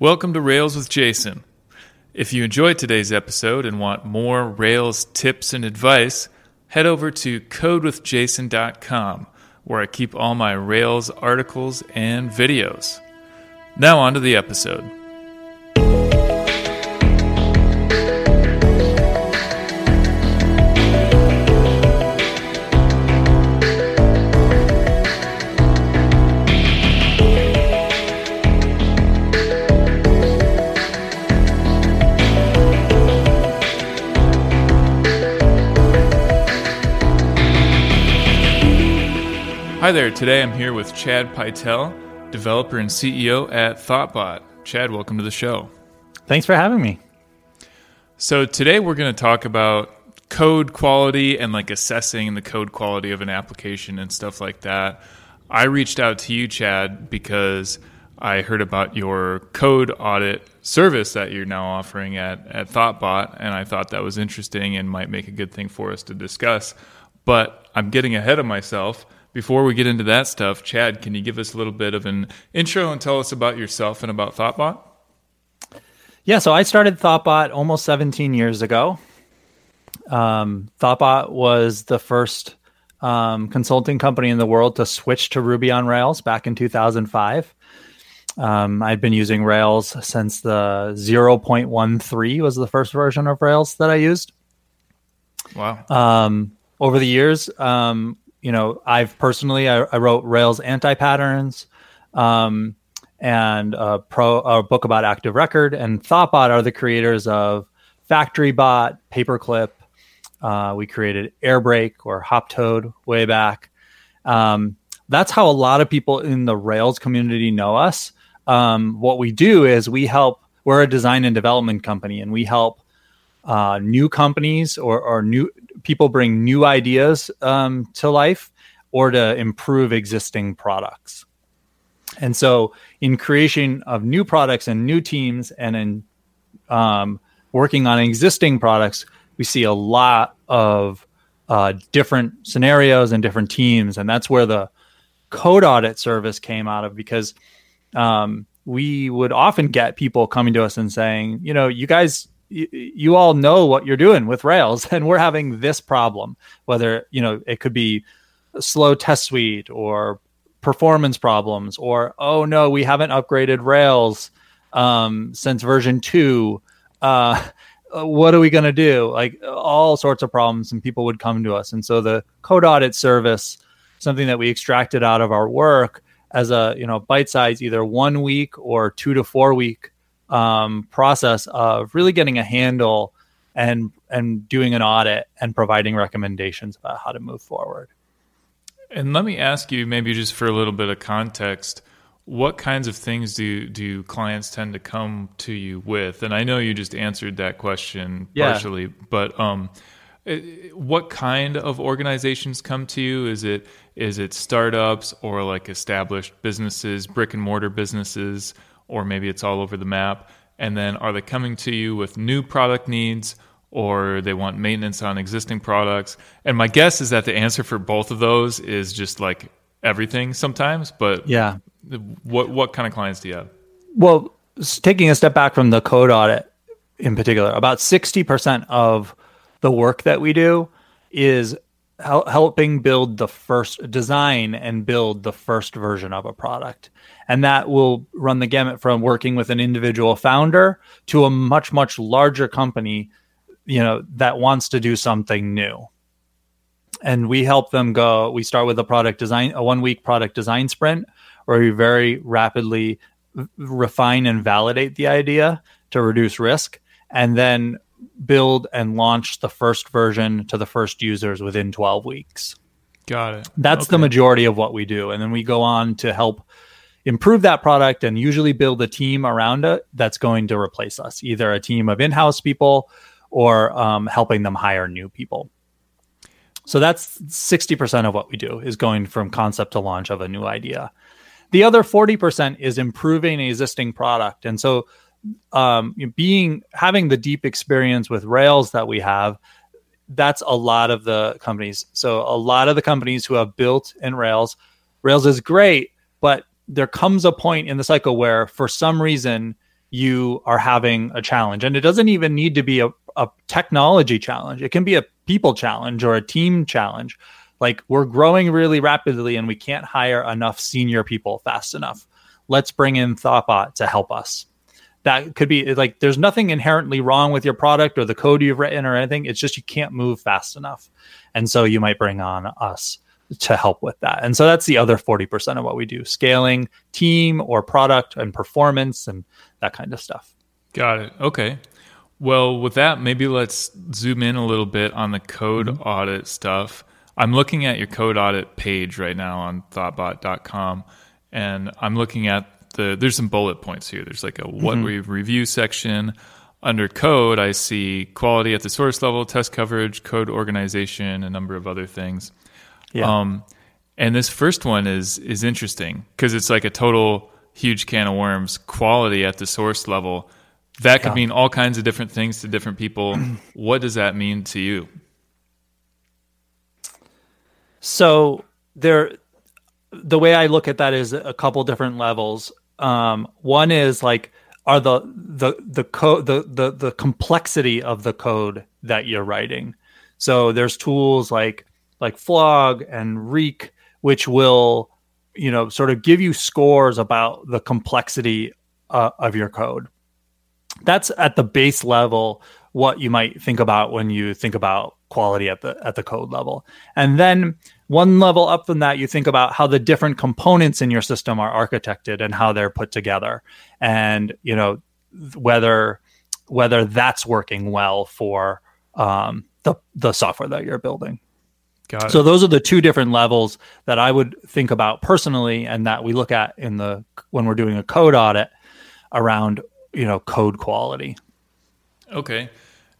Welcome to Rails with Jason. If you enjoyed today's episode and want more Rails tips and advice, head over to codewithjason.com where I keep all my Rails articles and videos. Now, on to the episode. Hi there. Today I'm here with Chad Pytel, developer and CEO at Thoughtbot. Chad, welcome to the show. Thanks for having me. So today we're going to talk about code quality and like assessing the code quality of an application and stuff like that. I reached out to you, Chad, because I heard about your code audit service that you're now offering at, at Thoughtbot, and I thought that was interesting and might make a good thing for us to discuss. But I'm getting ahead of myself before we get into that stuff, Chad, can you give us a little bit of an intro and tell us about yourself and about Thoughtbot? Yeah, so I started Thoughtbot almost 17 years ago. Um, Thoughtbot was the first um, consulting company in the world to switch to Ruby on Rails back in 2005. Um, I'd been using Rails since the 0.13 was the first version of Rails that I used. Wow. Um, over the years, um, you know, I've personally I, I wrote Rails anti patterns, um, and a pro a book about Active Record and Thoughtbot are the creators of FactoryBot, Paperclip. Uh, we created Airbrake or Hoptoad way back. Um, that's how a lot of people in the Rails community know us. Um, what we do is we help. We're a design and development company, and we help uh, new companies or, or new people bring new ideas um, to life or to improve existing products. And so, in creation of new products and new teams, and in um, working on existing products, we see a lot of uh, different scenarios and different teams, and that's where the code audit service came out of because um, we would often get people coming to us and saying, you know, you guys you, all know what you're doing with Rails, and we're having this problem. Whether you know it could be slow test suite or performance problems, or oh no, we haven't upgraded Rails um, since version two. Uh, what are we going to do? Like all sorts of problems, and people would come to us. And so the code audit service, something that we extracted out of our work as a you know bite size, either one week or two to four week um, process of really getting a handle and and doing an audit and providing recommendations about how to move forward. And let me ask you, maybe just for a little bit of context, what kinds of things do do clients tend to come to you with? And I know you just answered that question yeah. partially, but um, what kind of organizations come to you? Is it is it startups or like established businesses, brick and mortar businesses? Or maybe it's all over the map? And then are they coming to you with new product needs or they want maintenance on existing products? And my guess is that the answer for both of those is just like everything sometimes, but yeah. What what kind of clients do you have? Well, taking a step back from the code audit in particular, about 60% of the work that we do is helping build the first design and build the first version of a product and that will run the gamut from working with an individual founder to a much much larger company you know that wants to do something new. And we help them go we start with a product design a one week product design sprint where we very rapidly refine and validate the idea to reduce risk and then build and launch the first version to the first users within 12 weeks. Got it. That's okay. the majority of what we do. And then we go on to help improve that product and usually build a team around it that's going to replace us, either a team of in house people or um, helping them hire new people. So that's 60% of what we do is going from concept to launch of a new idea. The other 40% is improving an existing product. And so um, being having the deep experience with Rails that we have, that's a lot of the companies. So a lot of the companies who have built in Rails, Rails is great, but there comes a point in the cycle where for some reason you are having a challenge. And it doesn't even need to be a, a technology challenge, it can be a people challenge or a team challenge. Like we're growing really rapidly and we can't hire enough senior people fast enough. Let's bring in Thoughtbot to help us. That could be like there's nothing inherently wrong with your product or the code you've written or anything. It's just you can't move fast enough. And so you might bring on us to help with that. And so that's the other 40% of what we do scaling team or product and performance and that kind of stuff. Got it. Okay. Well, with that, maybe let's zoom in a little bit on the code mm-hmm. audit stuff. I'm looking at your code audit page right now on thoughtbot.com and I'm looking at the there's some bullet points here. There's like a what mm-hmm. we review section. Under code, I see quality at the source level, test coverage, code organization, a number of other things. Yeah. Um, and this first one is is interesting because it's like a total huge can of worms. Quality at the source level that could yeah. mean all kinds of different things to different people. what does that mean to you? So there, the way I look at that is a couple different levels. Um, one is like, are the the the code the, the the complexity of the code that you're writing. So there's tools like like Flog and Reek, which will, you know, sort of give you scores about the complexity uh, of your code. That's at the base level what you might think about when you think about quality at the at the code level. And then one level up from that you think about how the different components in your system are architected and how they're put together and you know whether whether that's working well for um, the the software that you're building. Got it. So those are the two different levels that I would think about personally, and that we look at in the when we're doing a code audit around you know code quality. Okay.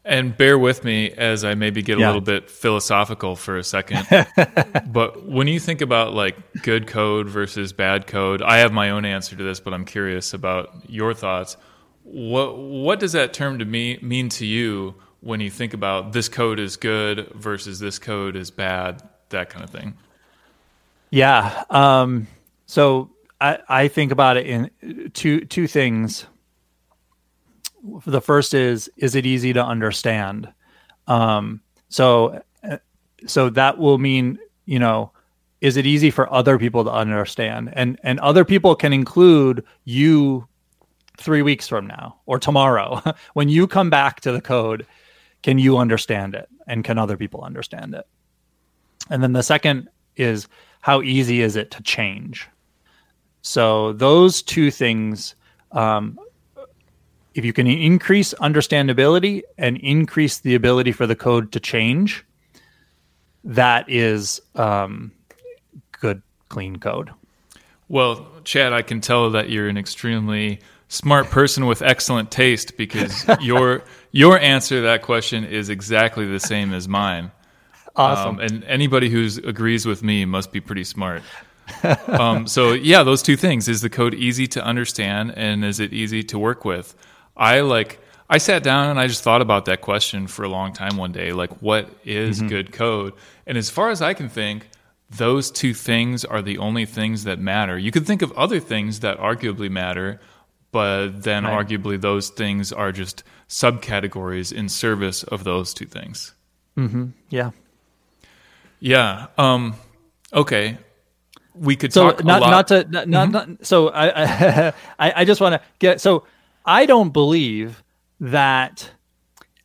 And bear with me as I maybe get a yeah. little bit philosophical for a second. but when you think about like good code versus bad code, I have my own answer to this, but I'm curious about your thoughts. What what does that term to me mean to you when you think about this code is good versus this code is bad, that kind of thing? Yeah. Um, so I, I think about it in two two things. The first is is it easy to understand? Um, so so that will mean you know is it easy for other people to understand and and other people can include you three weeks from now or tomorrow when you come back to the code can you understand it? And can other people understand it? And then the second is how easy is it to change? So those two things um, if you can increase understandability and increase the ability for the code to change that is um, good clean code. Well chad i can tell that you're an extremely smart person with excellent taste because your your answer to that question is exactly the same as mine. Awesome. Um, and anybody who agrees with me must be pretty smart. um, so yeah, those two things: is the code easy to understand, and is it easy to work with? I like. I sat down and I just thought about that question for a long time one day. Like, what is mm-hmm. good code? And as far as I can think, those two things are the only things that matter. You could think of other things that arguably matter, but then right. arguably those things are just subcategories in service of those two things. Mm-hmm. Yeah. Yeah. Um, okay. We could so talk not not to not, mm-hmm. not so I I I just want to get so I don't believe that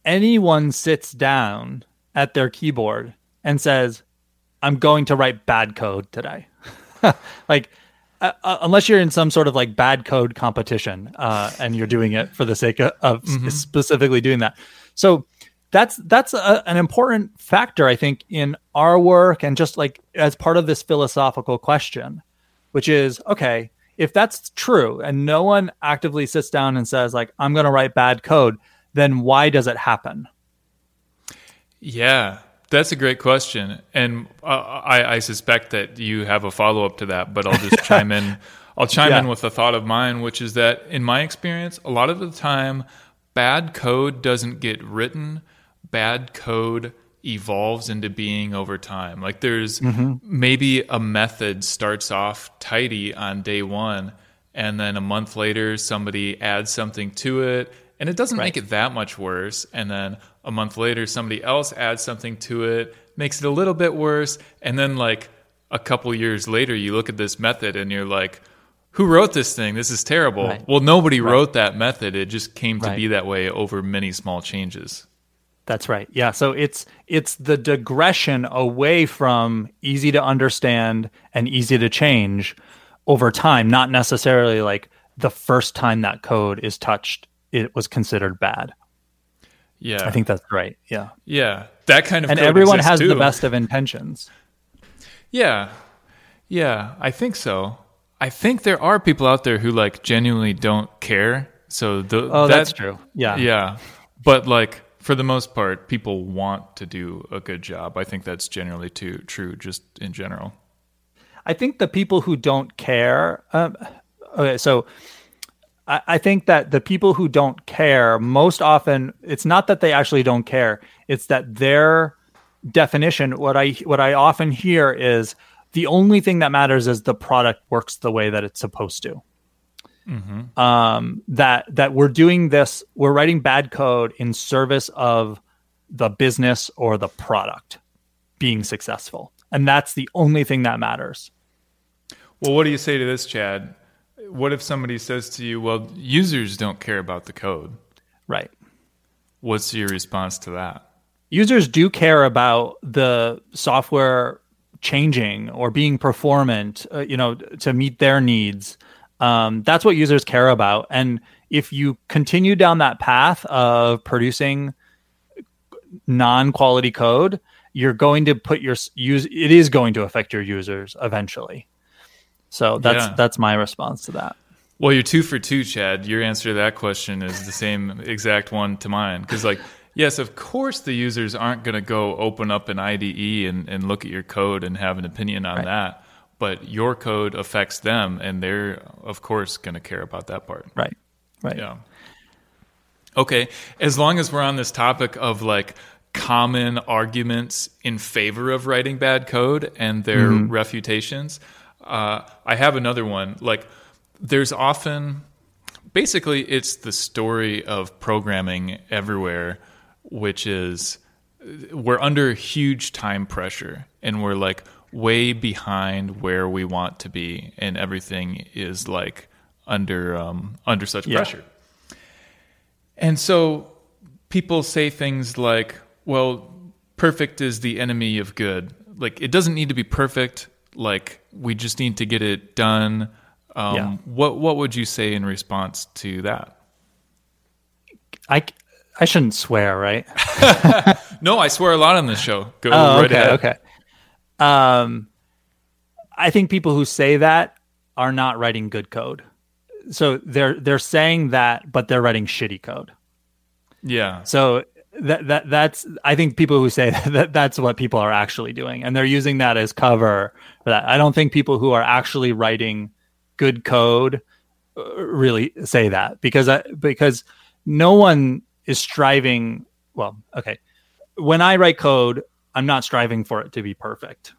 anyone sits down at their keyboard and says, "I'm going to write bad code today." like uh, uh, unless you're in some sort of like bad code competition uh, and you're doing it for the sake of, of mm-hmm. specifically doing that. So that's that's a, an important factor, I think, in our work and just like as part of this philosophical question, which is okay, if that's true and no one actively sits down and says like I'm going to write bad code, then why does it happen? Yeah, that's a great question, and uh, I, I, suspect that you have a follow up to that. But I'll just chime in. I'll chime yeah. in with a thought of mine, which is that in my experience, a lot of the time, bad code doesn't get written. Bad code evolves into being over time. Like there's mm-hmm. maybe a method starts off tidy on day one, and then a month later somebody adds something to it and it doesn't Right. make it that much worse and then a month later somebody else adds something to it makes it a little bit worse and then like a couple years later you look at this method and you're like who wrote this thing this is terrible Right. well nobody wrote that method it just came to Right. be that way over many small changes That's right. Yeah. So it's it's the digression away from easy to understand and easy to change over time, not necessarily like the first time that code is touched, it was considered bad. Yeah I think that's right. Yeah. yeah that kind of And everyone has the best of intentions. Yeah. Yeah, I think so. I think there are people out there who like genuinely don't care. So the Oh, that- that's true. Yeah. Yeah. But like for the most part, people want to do a good job. I think that's generally too true just in general. I think the people who don't care. Um, okay, so I, I think that the people who don't care most often it's not that they actually don't care. It's that their definition. What I what I often hear is the only thing that matters is the product works the way that it's supposed to. Um, that that we're doing this, we're writing bad code in service of the business or the product being successful, and that's the only thing that matters. Well, what do you say to this, Chad? What if somebody says to you, "Well, users don't care about the code." Right. What's your response to that? users do care about the software changing or being performant uh, you know to meet their needs um, that's what users care about and if you continue down that path of producing non-quality code you're going to put your use it is going to affect your users eventually so that's Yeah. that's my response to that Well, you're two for two, Chad. Your answer to that question is the same exact one to mine. Because, like, yes, of course, the users aren't going to go open up an IDE and, and look at your code and have an opinion on Right. that. But your code affects them, and they're, of course, going to care about that part. right right Yeah. Okay. As long as we're on this topic of like common arguments in favor of writing bad code and their mm-hmm. refutations, uh, I have another one. Like, there's often, basically, it's the story of programming everywhere, which is we're under huge time pressure and we're like way behind where we want to be, and everything is like under um, under such Yeah. pressure. And so people say things like, well, perfect is the enemy of good. Like, it doesn't need to be perfect. Like, we just need to get it done. Um, Yeah. What What would you say in response to that? i i shouldn't swear right No, I swear a lot on this show. Go Oh, right okay, ahead. okay. Um, I think people who say that are not writing good code. So they're they're saying that, but they're writing shitty code. Yeah. So that that that's I think people who say that that's what people are actually doing, and they're using that as cover for that. I don't think people who are actually writing good code uh, really say that because I, because no one is striving. Well, okay, when I write code, I'm not striving for it to be perfect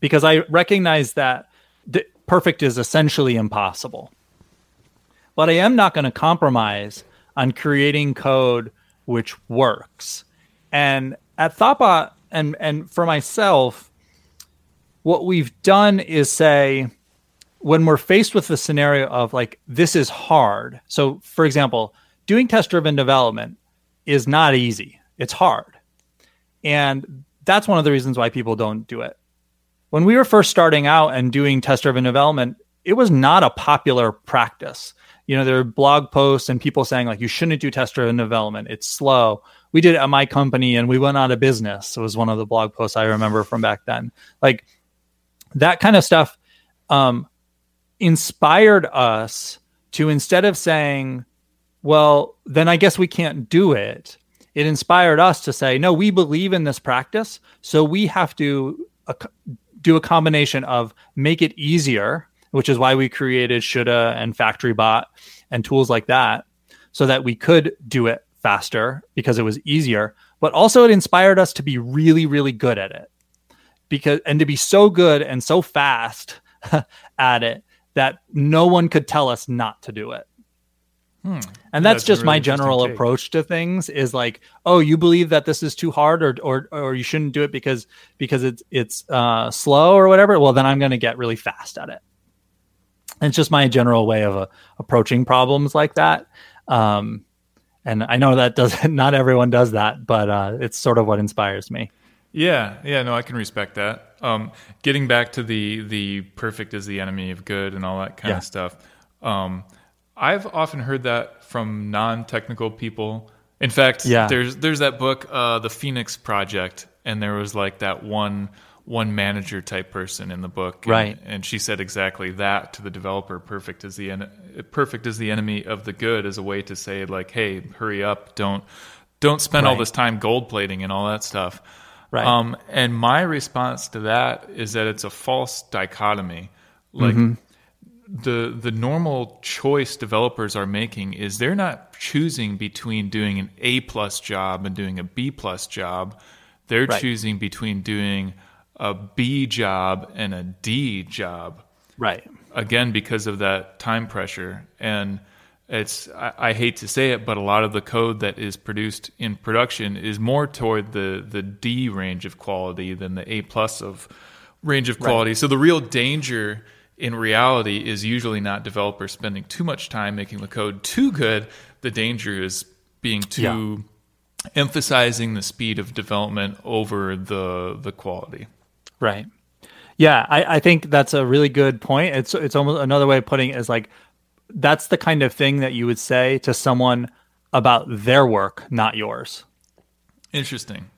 because I recognize that perfect is essentially impossible. But I am not going to compromise on creating code which works. And at Thoughtbot and and for myself, what we've done is say when we're faced with the scenario of like this is hard. So for example, doing test driven development is not easy. It's hard. And that's one of the reasons why people don't do it. When we were first starting out and doing test driven development, it was not a popular practice. You know, there were blog posts and people saying like you shouldn't do test driven development. It's slow. We did it at my company and we went out of business. It was one of the blog posts I remember from back then. Like that kind of stuff um, inspired us to instead of saying, well, then I guess we can't do it. It inspired us to say, no, we believe in this practice. So we have to uh, do a combination of make it easier, which is why we created Shoulda and FactoryBot and tools like that, so that we could do it faster because it was easier. But also, it inspired us to be really, really good at it because and to be so good and so fast at it that no one could tell us not to do it. Hmm. And that's, that's just really my general approach to things is like, oh, you believe that this is too hard or or or you shouldn't do it because because it's it's uh, slow or whatever. Well, then I'm going to get really fast at it. It's just my general way of uh, approaching problems like that. Um, and I know that does not everyone does that, but uh, it's sort of what inspires me. Yeah, yeah, no, I can respect that. Um, getting back to the the perfect is the enemy of good and all that kind yeah. of stuff. Um, I've often heard that from non-technical people. In fact, yeah. there's there's that book, uh, The Phoenix Project, and there was like that one one manager type person in the book, and, right? And she said exactly that to the developer: "Perfect is the en- perfect is the enemy of the good," as a way to say like, "Hey, hurry up! Don't don't spend right. all this time gold plating and all that stuff." Right. Um, and my response to that is that it's a false dichotomy. Like mm-hmm the the normal choice developers are making is they're not choosing between doing an A plus job and doing a B plus job. They're right. choosing between doing a B job and a D job. Right. Again, because of that time pressure. And it's I, I, hate to say it, but a lot of the code that is produced in production is more toward the the D range of quality than the A plus of range of quality. Right. So the real danger in reality is usually not developers spending too much time making the code too good. The danger is being too yeah. emphasizing the speed of development over the the quality. Right. Yeah, I, I think that's a really good point. It's it's almost another way of putting it is like that's the kind of thing that you would say to someone about their work, not yours. Interesting.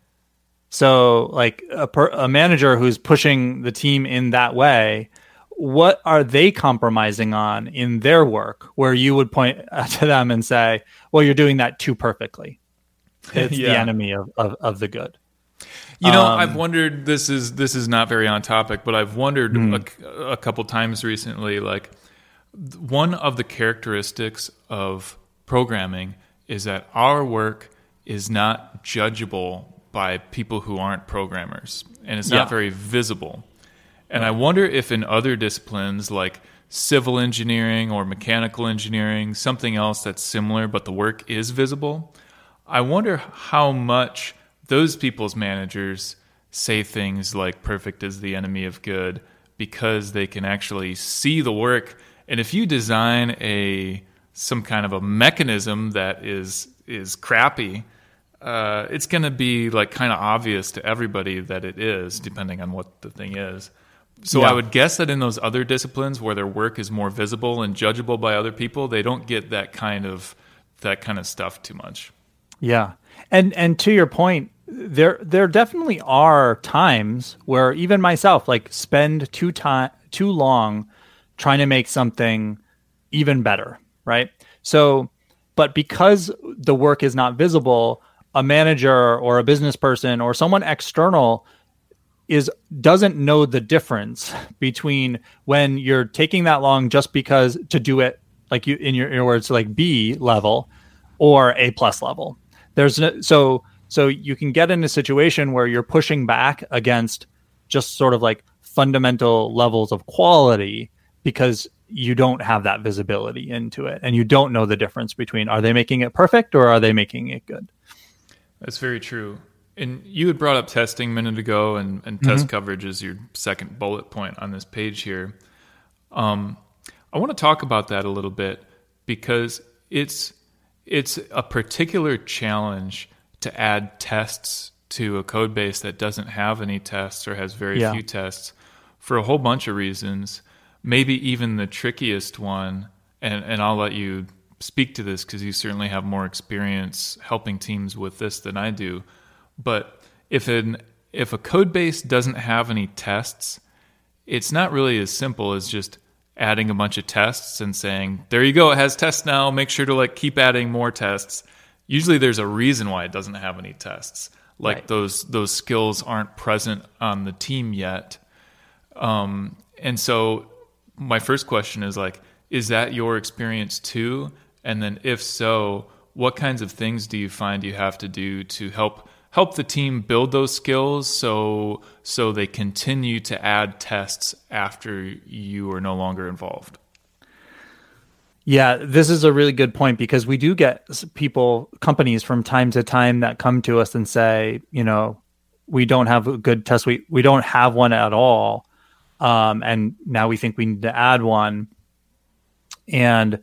So, like a, per, a manager who's pushing the team in that way, what are they compromising on in their work where you would point to them and say, well, you're doing that too perfectly. It's yeah. the enemy of, of, of, the good. You know, um, I've wondered. This is this is not very on topic, but I've wondered mm. a, a couple times recently. Like, one of the characteristics of programming is that our work is not judgeable by people who aren't programmers, and it's yeah. not very visible. And I wonder if in other disciplines like civil engineering or mechanical engineering, something else that's similar, but the work is visible, I wonder how much those people's managers say things like perfect is the enemy of good because they can actually see the work. And if you design a some kind of a mechanism that is is crappy, uh, it's going to be like kind of obvious to everybody that it is, depending on what the thing is. So yeah. I would guess that in those other disciplines where their work is more visible and judgeable by other people, they don't get that kind of that kind of stuff too much. Yeah. And and to your point, there there definitely are times where even myself like spend too time too long trying to make something even better, right? So but because the work is not visible, a manager or a business person or someone external is doesn't know the difference between when you're taking that long just because to do it like you in your, in your words like B level or A plus level. There's no, so so you can get in a situation where you're pushing back against just sort of like fundamental levels of quality because you don't have that visibility into it and you don't know the difference between are they making it perfect or are they making it good. That's very true. And you had brought up testing a minute ago, and, and test mm-hmm. coverage is your second bullet point on this page here. Um, I want to talk about that a little bit because it's it's a particular challenge to add tests to a code base that doesn't have any tests or has very yeah. few tests for a whole bunch of reasons. Maybe even the trickiest one, and, and I'll let you speak to this because you certainly have more experience helping teams with this than I do but if an if a code base doesn't have any tests, it's not really as simple as just adding a bunch of tests and saying, "There you go, it has tests now. Make sure to like keep adding more tests." Usually there's a reason why it doesn't have any tests. Like right. those those skills aren't present on the team yet. Um, and so my first question is like, is that your experience too? And then if so, what kinds of things do you find you have to do to help help the team build those skills so so they continue to add tests after you are no longer involved. Yeah, this is a really good point because we do get people, companies from time to time that come to us and say, you know, we don't have a good test suite. We don't have one at all. Um, and now we think we need to add one. And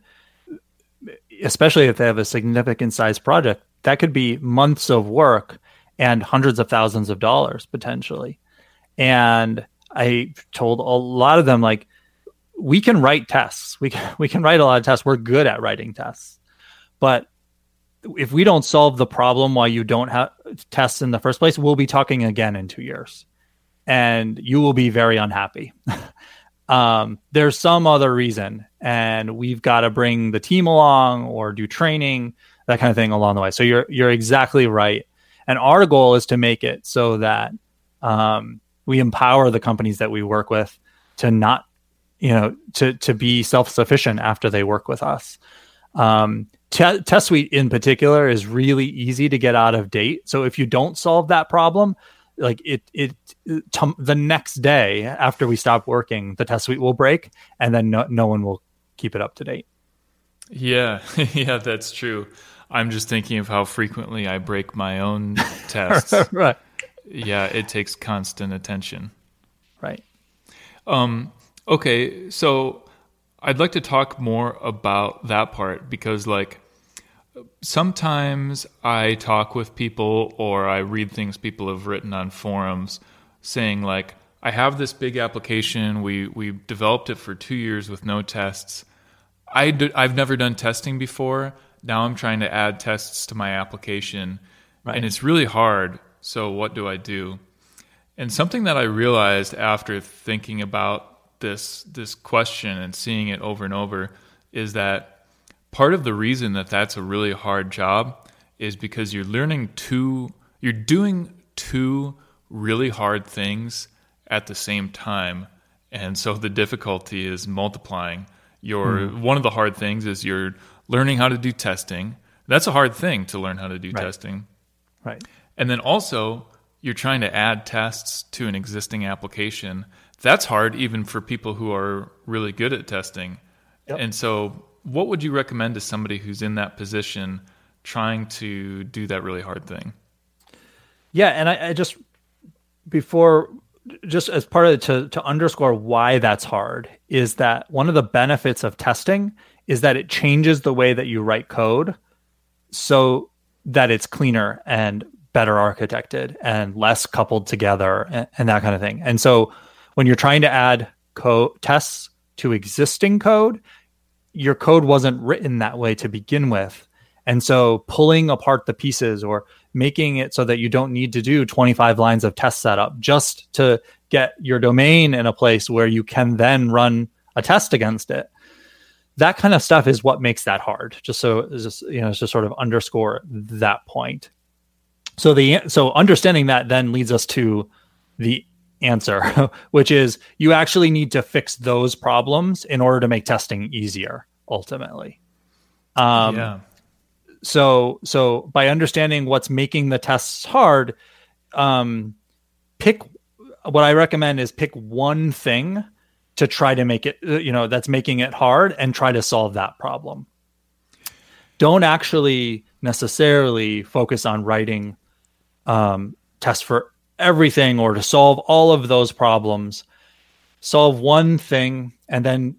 especially if they have a significant size project, that could be months of work and hundreds of thousands of dollars potentially. And I told a lot of them, like, we can write tests. We can, we can write a lot of tests. We're good at writing tests. But if we don't solve the problem while you don't have tests in the first place, we'll be talking again in two years and you will be very unhappy. um, there's some other reason, and we've got to bring the team along or do training, that kind of thing along the way. So you're you're exactly right. And our goal is to make it so that um, we empower the companies that we work with to not you know to to be self-sufficient after they work with us. Um, te- test suite in particular is really easy to get out of date. So if you don't solve that problem like it it t- the next day after we stop working the test suite will break and then no, no one will keep it up to date. Yeah. Yeah that's true. I'm just thinking of how frequently i break my own tests. Right. Yeah it takes constant attention. Right. Um Okay, so I'd like to talk more about that part because, like, sometimes I talk with people or I read things people have written on forums saying, like, I have this big application. We we developed it for two years with no tests. I d- I've never done testing before. Now I'm trying to add tests to my application, right. and it's really hard. So what do I do? And something that I realized after thinking about this this question and seeing it over and over is that part of the reason that that's a really hard job is because you're learning two you're doing two really hard things at the same time. And so the difficulty is multiplying. Your mm. one of the hard things is you're learning how to do testing. That's a hard thing to learn how to do right. testing. Right. And then also you're trying to add tests to an existing application that's hard even for people who are really good at testing. Yep. And so, what would you recommend to somebody who's in that position trying to do that really hard thing? Yeah, and I, I just before just as part of it to to underscore why that's hard is that one of the benefits of testing is that it changes the way that you write code so that it's cleaner and better architected and less coupled together and, and that kind of thing. And so when you're trying to add code tests to existing code, your code wasn't written that way to begin with. And so pulling apart the pieces or making it so that you don't need to do 25 lines of test setup just to get your domain in a place where you can then run a test against it. That kind of stuff is what makes that hard. Just so just you know, to sort of underscore that point. So the so understanding that then leads us to the answer, which is you actually need to fix those problems in order to make testing easier ultimately. Um, yeah. So, so by understanding what's making the tests hard, um, pick what I recommend is pick one thing to try to make it, you know, that's making it hard and try to solve that problem. Don't actually necessarily focus on writing um, tests for everything or to solve all of those problems solve one thing and then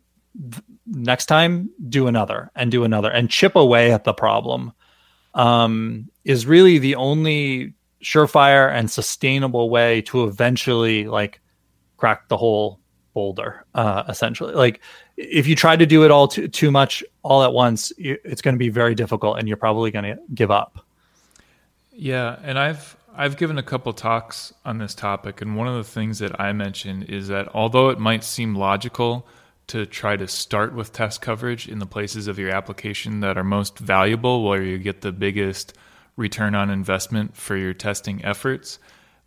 th- next time do another and do another and chip away at the problem um, is really the only surefire and sustainable way to eventually like crack the whole boulder uh, essentially. Like if you try to do it all too, too much all at once it's going to be very difficult and you're probably going to give up. Yeah and i've I've given a couple talks on this topic, and one of the things that I mentioned is that although it might seem logical to try to start with test coverage in the places of your application that are most valuable, where you get the biggest return on investment for your testing efforts,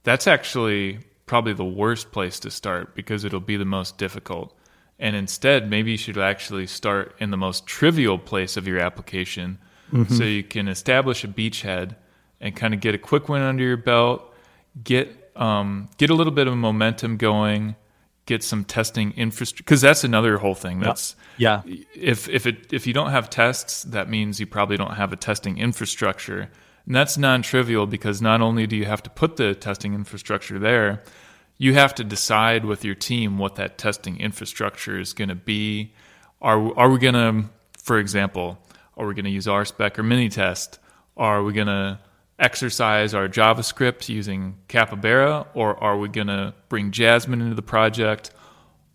that's actually probably the worst place to start because it'll be the most difficult. And instead, maybe you should actually start in the most trivial place of your application mm-hmm. so you can establish a beachhead and kind of get a quick win under your belt, get um, get a little bit of momentum going, get some testing infrastructure because that's another whole thing. That's yeah. If if it if you don't have tests, that means you probably don't have a testing infrastructure, and that's non-trivial because not only do you have to put the testing infrastructure there, you have to decide with your team what that testing infrastructure is going to be. Are are we going to, for example, are we going to use RSpec or Minitest? Are we going to exercise our JavaScript using Capybara, or are we going to bring Jasmine into the project?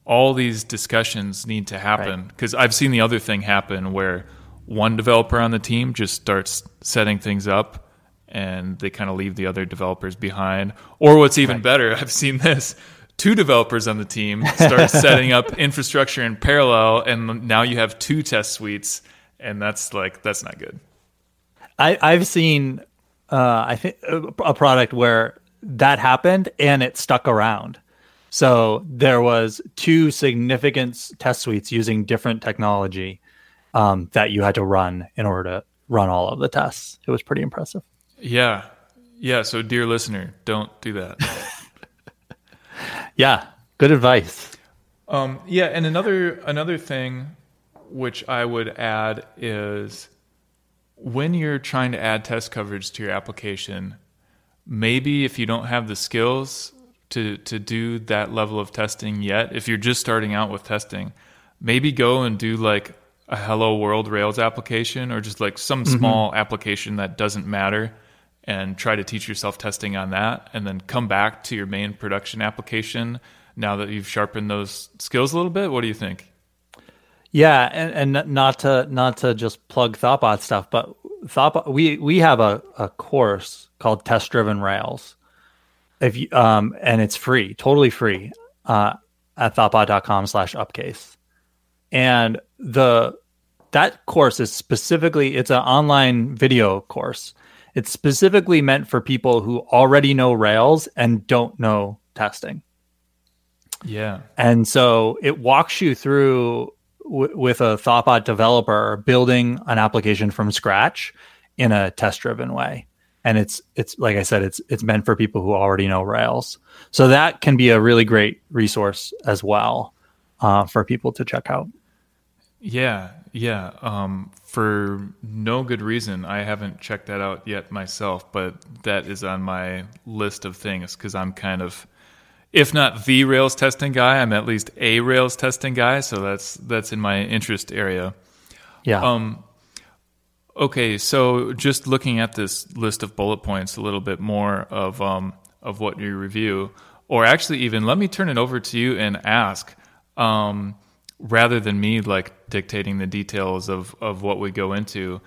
All these discussions need to happen because right. I've seen the other thing happen where one developer on the team just starts setting things up and they kind of leave the other developers behind. Or what's even right. better, I've seen this two developers on the team start setting up infrastructure in parallel and now you have two test suites and that's like that's not good I, i've seen uh, I think a product where that happened and it stuck around. So there was two significant test suites using different technology um, that you had to run in order to run all of the tests. It was pretty impressive. Yeah, yeah. So, dear listener, don't do that. yeah, good advice. Um, yeah, and another another thing which I would add is when you're trying to add test coverage to your application, maybe if you don't have the skills to to do that level of testing yet, if you're just starting out with testing, maybe go and do like a hello world Rails application or just like some mm-hmm. small application that doesn't matter and try to teach yourself testing on that and then come back to your main production application now that you've sharpened those skills a little bit. What do you think? Yeah, and, and not to not to just plug Thoughtbot stuff, but Thoughtbot we we have a, a course called Test Driven Rails. If you um and it's free, totally free, uh, at thoughtbot.com slash upcase. And the that course is specifically it's an online video course. It's specifically meant for people who already know Rails and don't know testing. Yeah. And so it walks you through with a Thoughtbot developer building an application from scratch in a test driven way. And it's it's like I said, it's it's meant for people who already know Rails. So that can be a really great resource as well uh, for people to check out. Yeah, yeah. Um, for no good reason, I haven't checked that out yet myself, but that is on my list of things because I'm kind of if not the Rails testing guy, I'm at least a Rails testing guy. So that's that's in my interest area. Yeah. Um, okay, so just looking at this list of bullet points a little bit more of um, of what you review, or actually even let me turn it over to you and ask, um, rather than me like dictating the details of of what we go into.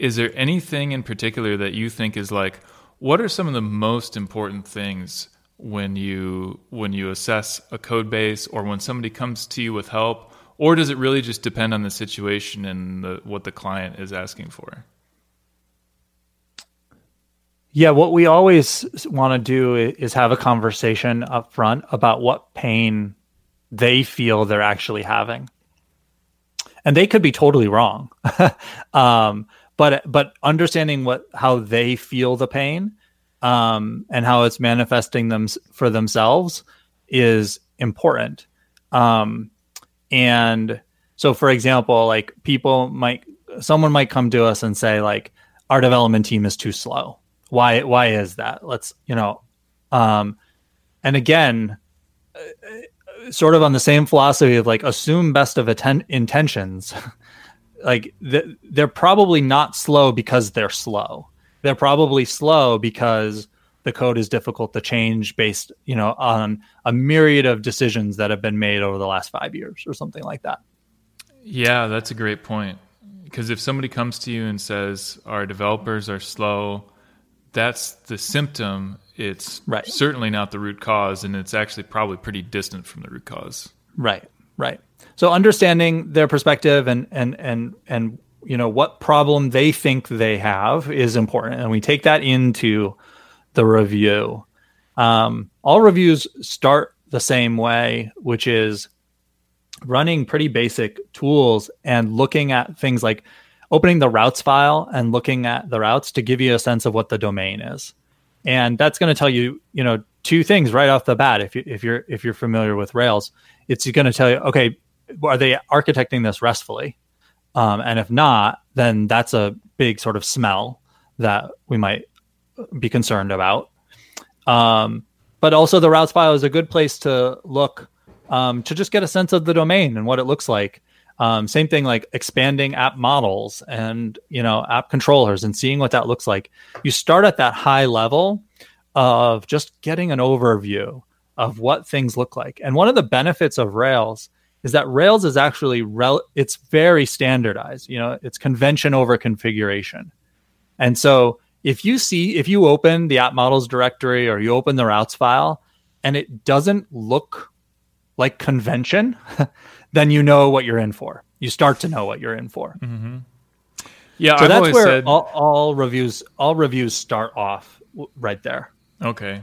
Is there anything in particular that you think is like, what are some of the most important things? When you when you assess a code base or when somebody comes to you with help or does it really just depend on the situation and the, what the client is asking for? Yeah what we always want to do is have a conversation up front about what pain they feel they're actually having. And they could be totally wrong. Um, but but understanding what how they feel the pain um, and how it's manifesting them for themselves is important. Um, and so, for example, like people might, someone might come to us and say, like, our development team is too slow. Why? Why is that? Let's, you know, um, and again, sort of on the same philosophy of like assume best of atten- intentions. like th- they're probably not slow because they're slow they're probably slow because the code is difficult to change based, you know, on a myriad of decisions that have been made over the last five years or something like that. Yeah, that's a great point. Because if somebody comes to you and says our developers are slow, that's the symptom. It's right. certainly not the root cause, and it's actually probably pretty distant from the root cause. Right, right. So understanding their perspective and and and and you know what problem they think they have is important and we take that into the review um, all reviews start the same way which is running pretty basic tools and looking at things like opening the routes file and looking at the routes to give you a sense of what the domain is and that's going to tell you you know two things right off the bat. If you if you're if you're familiar with Rails, it's going to tell you, okay, are they architecting this restfully? Um, and if not, then that's a big sort of smell that we might be concerned about. Um, but also, the routes file is a good place to look um, to just get a sense of the domain and what it looks like. Um, same thing like expanding app models and you know app controllers and seeing what that looks like. You start at that high level of just getting an overview of what things look like. And one of the benefits of Rails is that Rails is actually rel- it's very standardized. You know, it's convention over configuration. And so if you see if you open the app models directory or you open the routes file and it doesn't look like convention, then you know what you're in for. You start to know what you're in for. Mm-hmm. Yeah, so I've that's where said... all, all reviews all reviews start off right there. Okay.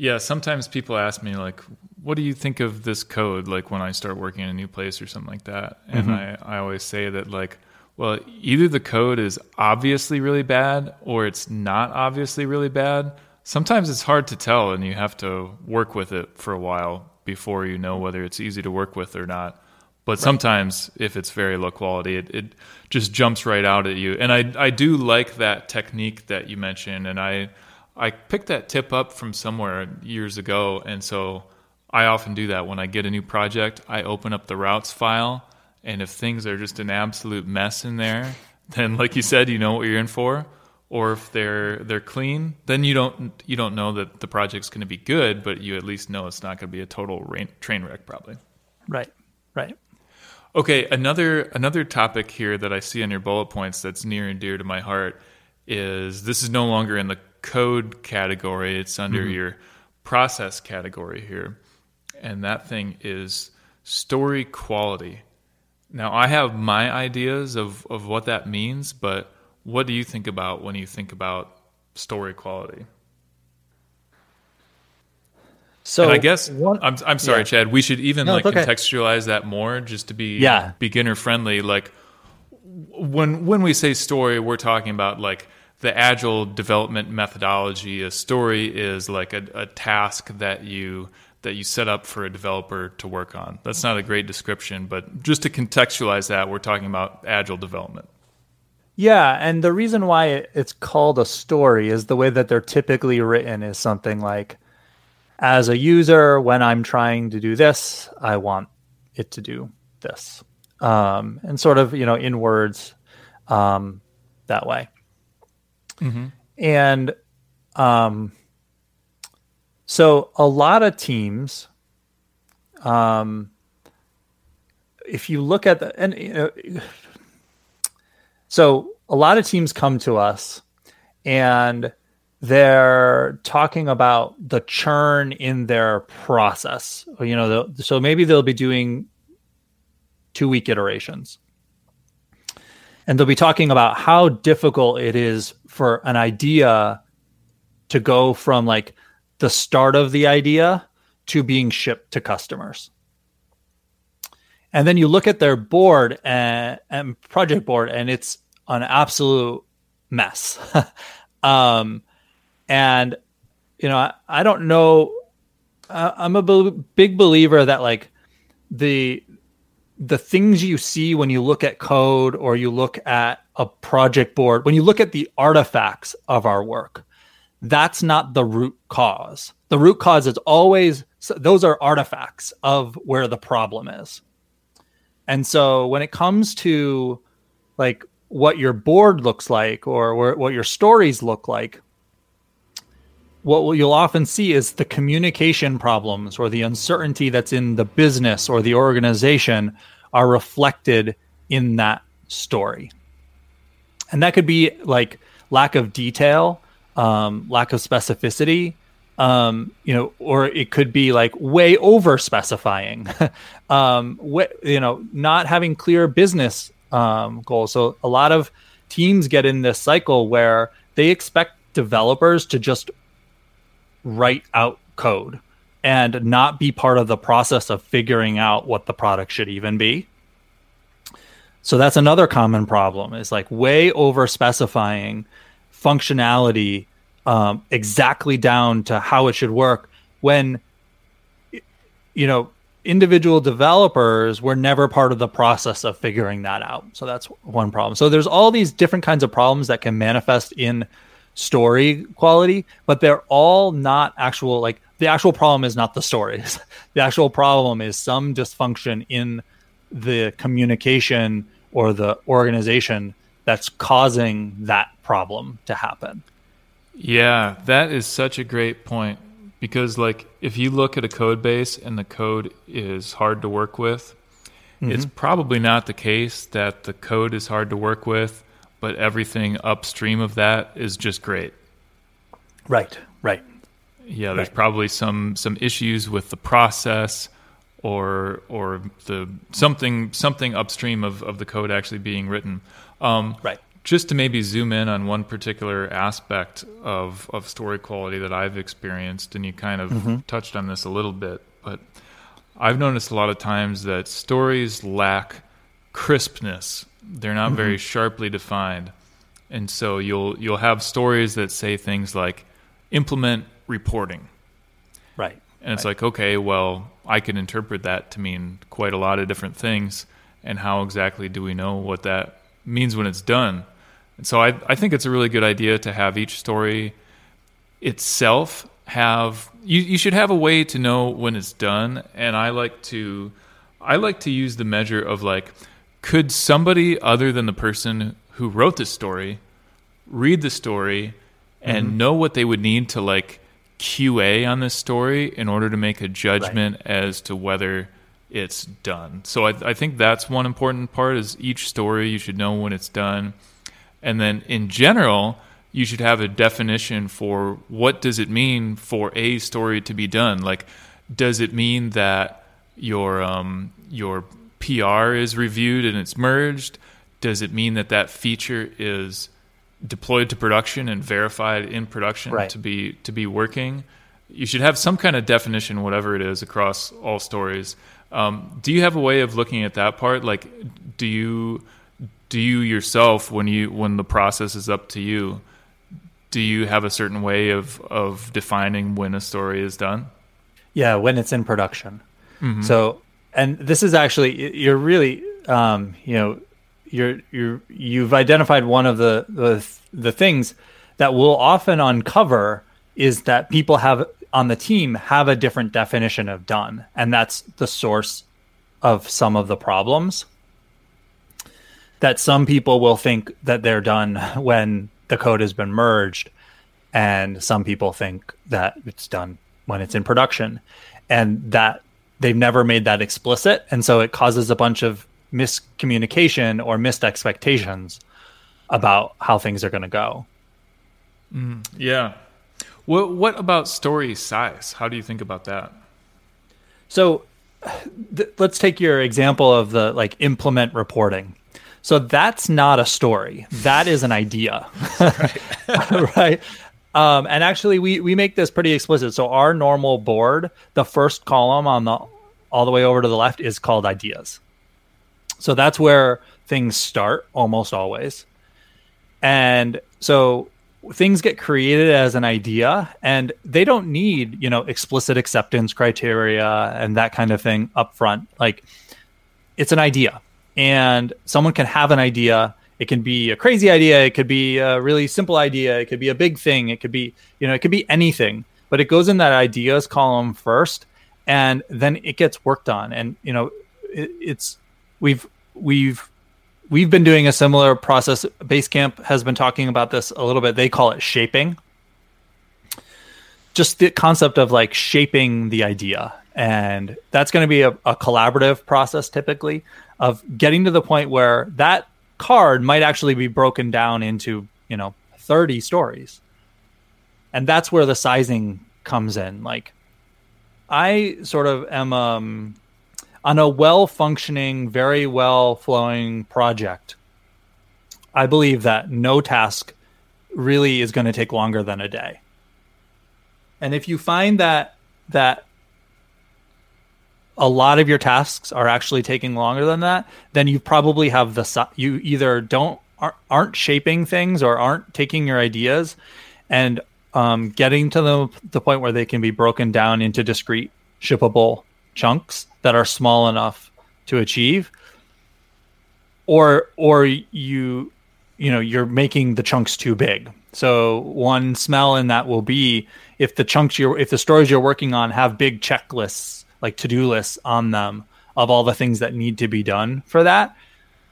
Yeah, sometimes people ask me like, "What do you think of this code?" Like when I start working in a new place or something like that, and mm-hmm. I I always say that like, well, either the code is obviously really bad or it's not obviously really bad. Sometimes it's hard to tell, and you have to work with it for a while before you know whether it's easy to work with or not. But right. sometimes, if it's very low quality, it, it just jumps right out at you. And I I do like that technique that you mentioned, and I I picked that tip up from somewhere years ago, and so I often do that when I get a new project. I open up the routes file, and if things are just an absolute mess in there, then like you said, you know what you're in for. Or if they're they're clean, then you don't you don't know that the project's going to be good, but you at least know it's not going to be a total rain, train wreck, probably. Right. Right. Okay, another another topic here that I see on your bullet points that's near and dear to my heart is this is no longer in the code category, it's under mm-hmm. your process category here. And that thing is story quality. Now, I have my ideas of, of what that means, but what do you think about when you think about story quality? So and I guess one, I'm I'm sorry, yeah. Chad. We should even no, like okay. contextualize that more, just to be yeah. beginner friendly. Like when when we say story, we're talking about like the agile development methodology a story is like a, a, task that you that you set up for a developer to work on. That's not a great description but just to contextualize that we're talking about agile development. Yeah and the reason why it's called a story is the way that they're typically written is something like as a user when i'm trying to do this i want it to do this. Um, and sort of you know in words um, that way Mm-hmm. And um, so a lot of teams, um, if you look at the, and you know, so a lot of teams come to us and they're talking about the churn in their process. You know, so maybe they'll be doing two week iterations and they'll be talking about how difficult it is for an idea to go from like the start of the idea to being shipped to customers. And then you look at their board and, and project board, and it's an absolute mess. um, and you know, I, I don't know. I'm a big believer that like the the things you see when you look at code or you look at a project board, when you look at the artifacts of our work, that's not the root cause. The root cause is always those are artifacts of where the problem is. And so when it comes to like what your board looks like or what your stories look like, what you'll often see is the communication problems or the uncertainty that's in the business or the organization are reflected in that story. And that could be like lack of detail, um, lack of specificity, um, you know, or it could be like way over specifying, um, you know, not having clear business um, goals. So a lot of teams get in this cycle where they expect developers to just write out code and not be part of the process of figuring out what the product should even be. So that's another common problem is like way over specifying functionality um, exactly down to how it should work when you know individual developers were never part of the process of figuring that out. So that's one problem. So there's all these different kinds of problems that can manifest in story quality, but they're all not actual like the actual problem is not the stories. the actual problem is some dysfunction in the communication or the organization that's causing that problem to happen. Yeah, that is such a great point because like if you look at a code base and the code is hard to work with mm-hmm. it's probably not the case that the code is hard to work with but everything upstream of that is just great right right yeah there's right. probably some some issues with the process or or the something something upstream of, of the code actually being written um, right just to maybe zoom in on one particular aspect of, of story quality that I've experienced, and you kind of mm-hmm. touched on this a little bit, but I've noticed a lot of times that stories lack crispness. They're not mm-hmm. very sharply defined. And so you'll you'll have stories that say things like implement reporting. Right. And it's right. like, okay, well, I can interpret that to mean quite a lot of different things. And how exactly do we know what that means when it's done? And so I, I think it's a really good idea to have each story itself have you, you should have a way to know when it's done and i like to i like to use the measure of like could somebody other than the person who wrote the story read the story and mm-hmm. know what they would need to like qa on this story in order to make a judgment right. as to whether it's done so I, I think that's one important part is each story you should know when it's done and then in general, you should have a definition for what does it mean for a story to be done? Like, does it mean that your um, your PR is reviewed and it's merged? Does it mean that that feature is deployed to production and verified in production right. to be to be working? You should have some kind of definition, whatever it is, across all stories. Um, do you have a way of looking at that part? Like, do you do you yourself when you when the process is up to you do you have a certain way of of defining when a story is done yeah when it's in production mm-hmm. so and this is actually you're really um, you know you're you're you've identified one of the the the things that we'll often uncover is that people have on the team have a different definition of done. And that's the source of some of the problems. That some people will think that they're done when the code has been merged. And some people think that it's done when it's in production. And that they've never made that explicit and so it causes a bunch of miscommunication or missed expectations about how things are going to go mm, yeah what, what about story size how do you think about that so th- let's take your example of the like implement reporting so that's not a story. That is an idea. right. right? Um, and actually, we, we make this pretty explicit. So our normal board, the first column on the all the way over to the left is called ideas. So that's where things start almost always. And so things get created as an idea and they don't need, you know, explicit acceptance criteria and that kind of thing up front. Like it's an idea and someone can have an idea it can be a crazy idea it could be a really simple idea it could be a big thing it could be you know it could be anything. But it goes in that ideas column first and then it gets worked on. And you know it, it's we've we've we've been doing a similar process. Basecamp has been talking about this a little bit. They call it shaping. Just the concept of like shaping the idea. And that's going to be a, a collaborative process typically of getting to the point where that card might actually be broken down into you know 30 stories. And that's where the sizing comes in. Like i sort of am um, on a well functioning very well flowing project. I believe that no task really is going to take longer than a day. And if you find that that a lot of your tasks are actually taking longer than that, then you probably have the you either don't aren't shaping things or aren't taking your ideas and um, getting to the, the point where they can be broken down into discrete shippable chunks that are small enough to achieve. Or or you you know you're making the chunks too big. So one smell in that will be if the chunks you're if the stories you're working on have big checklists like to-do lists on them of all the things that need to be done for that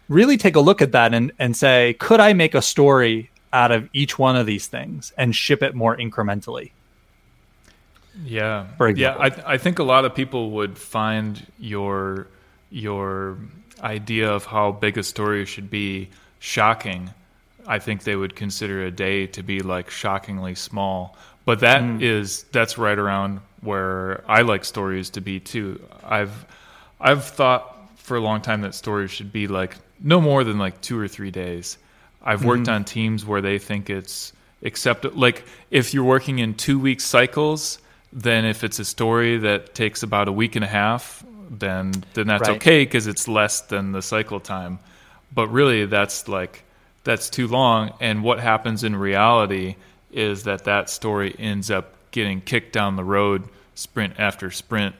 really take a look at that and, and say could i make a story out of each one of these things and ship it more incrementally yeah yeah I, I think a lot of people would find your your idea of how big a story should be shocking I think they would consider a day to be like shockingly small. But that mm. is that's right around where I like stories to be too. I've I've thought for a long time that stories should be like no more than like two or three days. I've worked mm-hmm. on teams where they think it's accept like if you're working in two week cycles, then if it's a story that takes about a week and a half, then then that's right. okay because it's less than the cycle time. But really, that's like that's too long. And what happens in reality is that that story ends up getting kicked down the road sprint after sprint.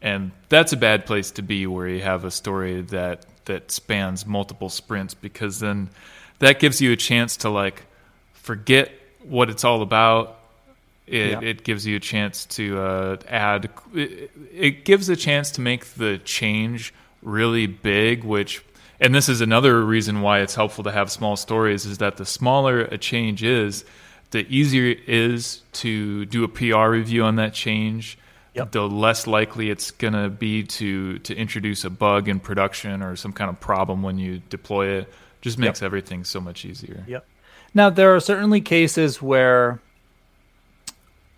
And that's a bad place to be where you have a story that that spans multiple sprints because then that gives you a chance to like forget what it's all about. It, yeah. it gives you a chance to uh, add. It, it gives a chance to make the change really big, which and this is another reason why it's helpful to have small stories is that the smaller a change is the easier it is to do a pr review on that change yep. the less likely it's going to be to to introduce a bug in production or some kind of problem when you deploy it just makes yep. everything so much easier yep now there are certainly cases where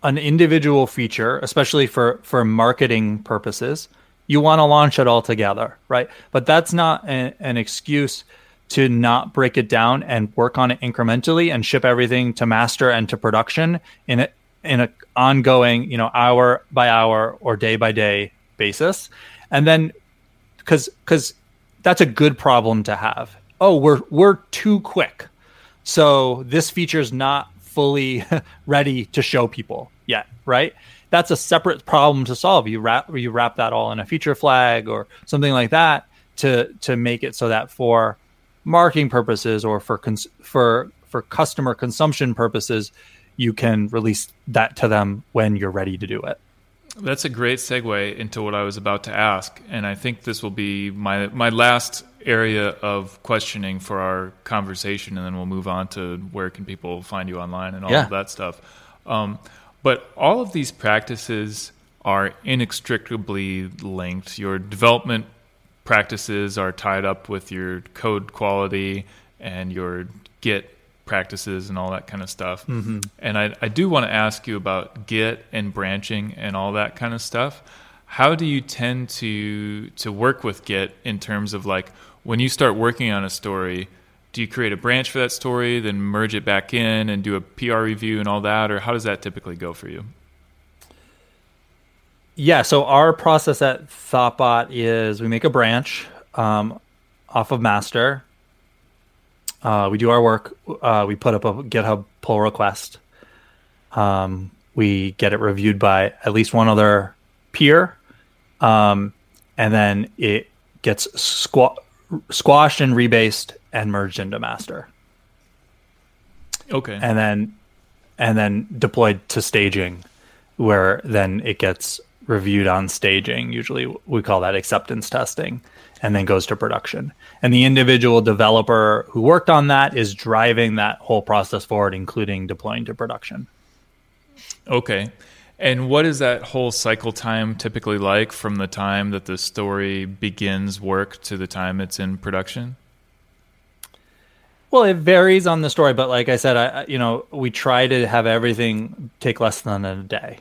an individual feature especially for for marketing purposes you want to launch it all together, right? But that's not a, an excuse to not break it down and work on it incrementally and ship everything to master and to production in a in an ongoing, you know, hour by hour or day by day basis. And then cuz cuz that's a good problem to have. Oh, we're we're too quick. So this feature is not fully ready to show people yet, right? that's a separate problem to solve. You wrap you wrap that all in a feature flag or something like that to to make it so that for marketing purposes or for cons- for for customer consumption purposes, you can release that to them when you're ready to do it. That's a great segue into what I was about to ask, and I think this will be my my last area of questioning for our conversation, and then we'll move on to where can people find you online and all yeah. of that stuff. Um, but all of these practices are inextricably linked. Your development practices are tied up with your code quality and your Git practices and all that kind of stuff. Mm-hmm. And I, I do want to ask you about Git and branching and all that kind of stuff. How do you tend to to work with Git in terms of like when you start working on a story? do you create a branch for that story, then merge it back in and do a PR review and all that, or how does that typically go for you? Yeah, so our process at Thoughtbot is we make a branch um, off of master. Uh, we do our work. Uh, we put up a GitHub pull request. Um, we get it reviewed by at least one other peer, um, and then it gets squ- squashed and rebased and merged into master. Okay. And then and then deployed to staging where then it gets reviewed on staging. Usually we call that acceptance testing and then goes to production. And the individual developer who worked on that is driving that whole process forward including deploying to production. Okay. And what is that whole cycle time typically like from the time that the story begins work to the time it's in production? Well, it varies on the story, but like I said, I you know we try to have everything take less than a day.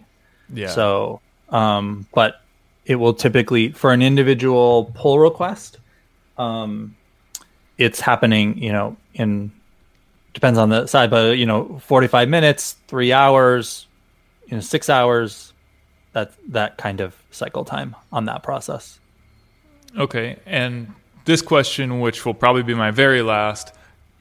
Yeah. So, um, but it will typically for an individual pull request, um, it's happening. You know, in depends on the side, but you know, forty five minutes, three hours, you know, six hours. That that kind of cycle time on that process. Okay, and this question, which will probably be my very last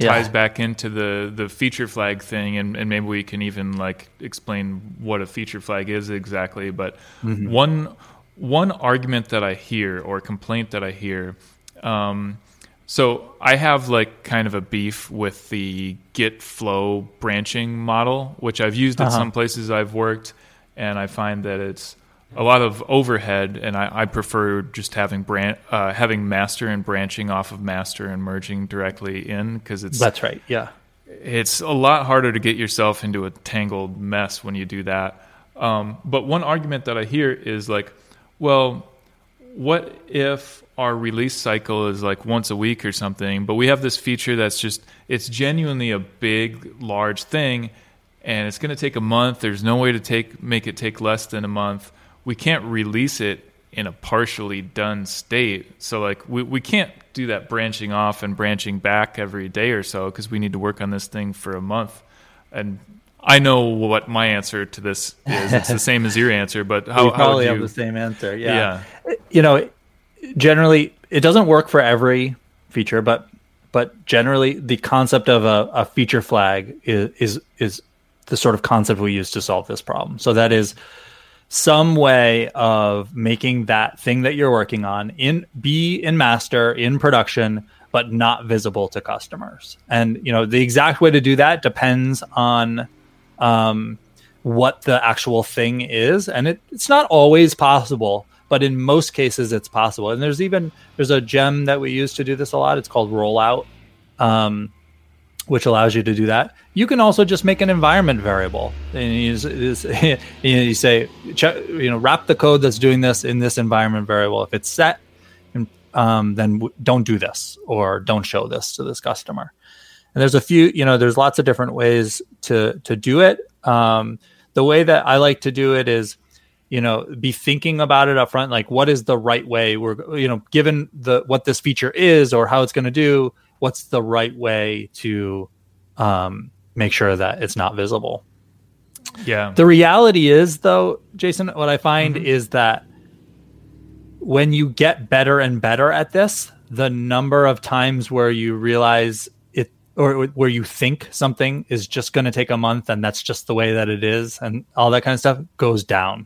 ties yeah. back into the the feature flag thing, and, and maybe we can even like explain what a feature flag is exactly. But mm-hmm. one one argument that I hear or complaint that I hear. Um, so I have like kind of a beef with the Git flow branching model, which I've used at uh-huh. some places I've worked, and I find that it's a lot of overhead, and I, I prefer just having bran- uh, having master and branching off of master and merging directly in because it's that's right, yeah. It's a lot harder to get yourself into a tangled mess when you do that. Um, but one argument that I hear is like, well, what if our release cycle is like once a week or something, but we have this feature that's just it's genuinely a big, large thing, and it's going to take a month. There's no way to take make it take less than a month. We can't release it in a partially done state. So like we we can't do that branching off and branching back every day or so because we need to work on this thing for a month. And I know what my answer to this is. It's the same as your answer, but how, we probably how have the same answer. Yeah. yeah. You know, generally it doesn't work for every feature, but but generally the concept of a, a feature flag is, is is the sort of concept we use to solve this problem. So that is some way of making that thing that you're working on in be in master in production but not visible to customers. And you know, the exact way to do that depends on um, what the actual thing is, and it, it's not always possible, but in most cases it's possible. And there's even there's a gem that we use to do this a lot. It's called rollout, um, which allows you to do that. You can also just make an environment variable, and you, just, you say, you know, wrap the code that's doing this in this environment variable. If it's set, um, then don't do this or don't show this to this customer. And there's a few, you know, there's lots of different ways to to do it. Um, the way that I like to do it is, you know, be thinking about it up front, like what is the right way we're, you know, given the what this feature is or how it's going to do, what's the right way to um, make sure that it's not visible. Yeah. The reality is, though, Jason, what I find mm-hmm. is that when you get better and better at this, the number of times where you realize it or where you think something is just going to take a month and that's just the way that it is and all that kind of stuff goes down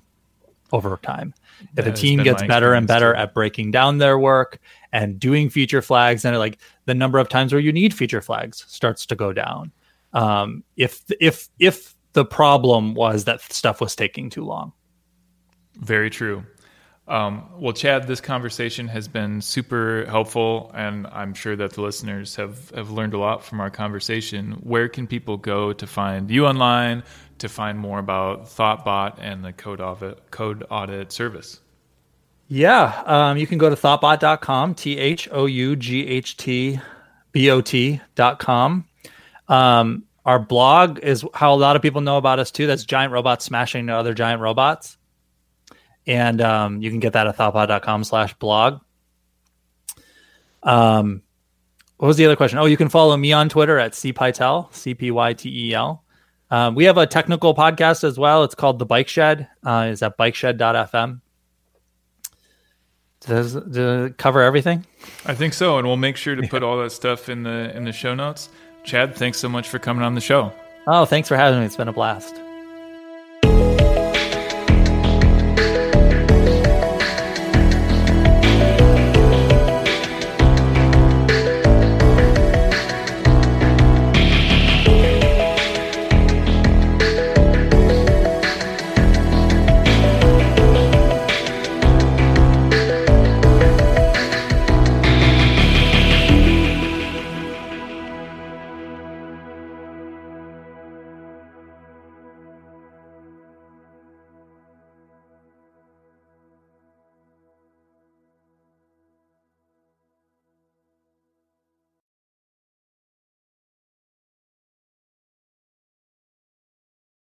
over time. If that a team gets better and better too. at breaking down their work and doing feature flags, and like the number of times where you need feature flags starts to go down. Um, if if if the problem was that stuff was taking too long. Very true. Um, well, Chad, this conversation has been super helpful, and I'm sure that the listeners have, have learned a lot from our conversation. Where can people go to find you online, to find more about ThoughtBot and the code audit, code audit service? Yeah, um, you can go to thoughtbot.com, T H O U G H T B O T.com. Um, our blog is how a lot of people know about us too. That's giant robots smashing other giant robots and um, you can get that at thoughtbot.com slash blog. Um, what was the other question? Oh, you can follow me on Twitter at cpytel, C-P-Y-T-E-L. Um, we have a technical podcast as well. It's called The Bike Shed. Uh, it's at bikeshed.fm. Does, does it cover everything? I think so, and we'll make sure to put all that stuff in the in the show notes. Chad, thanks so much for coming on the show. Oh, thanks for having me. It's been a blast.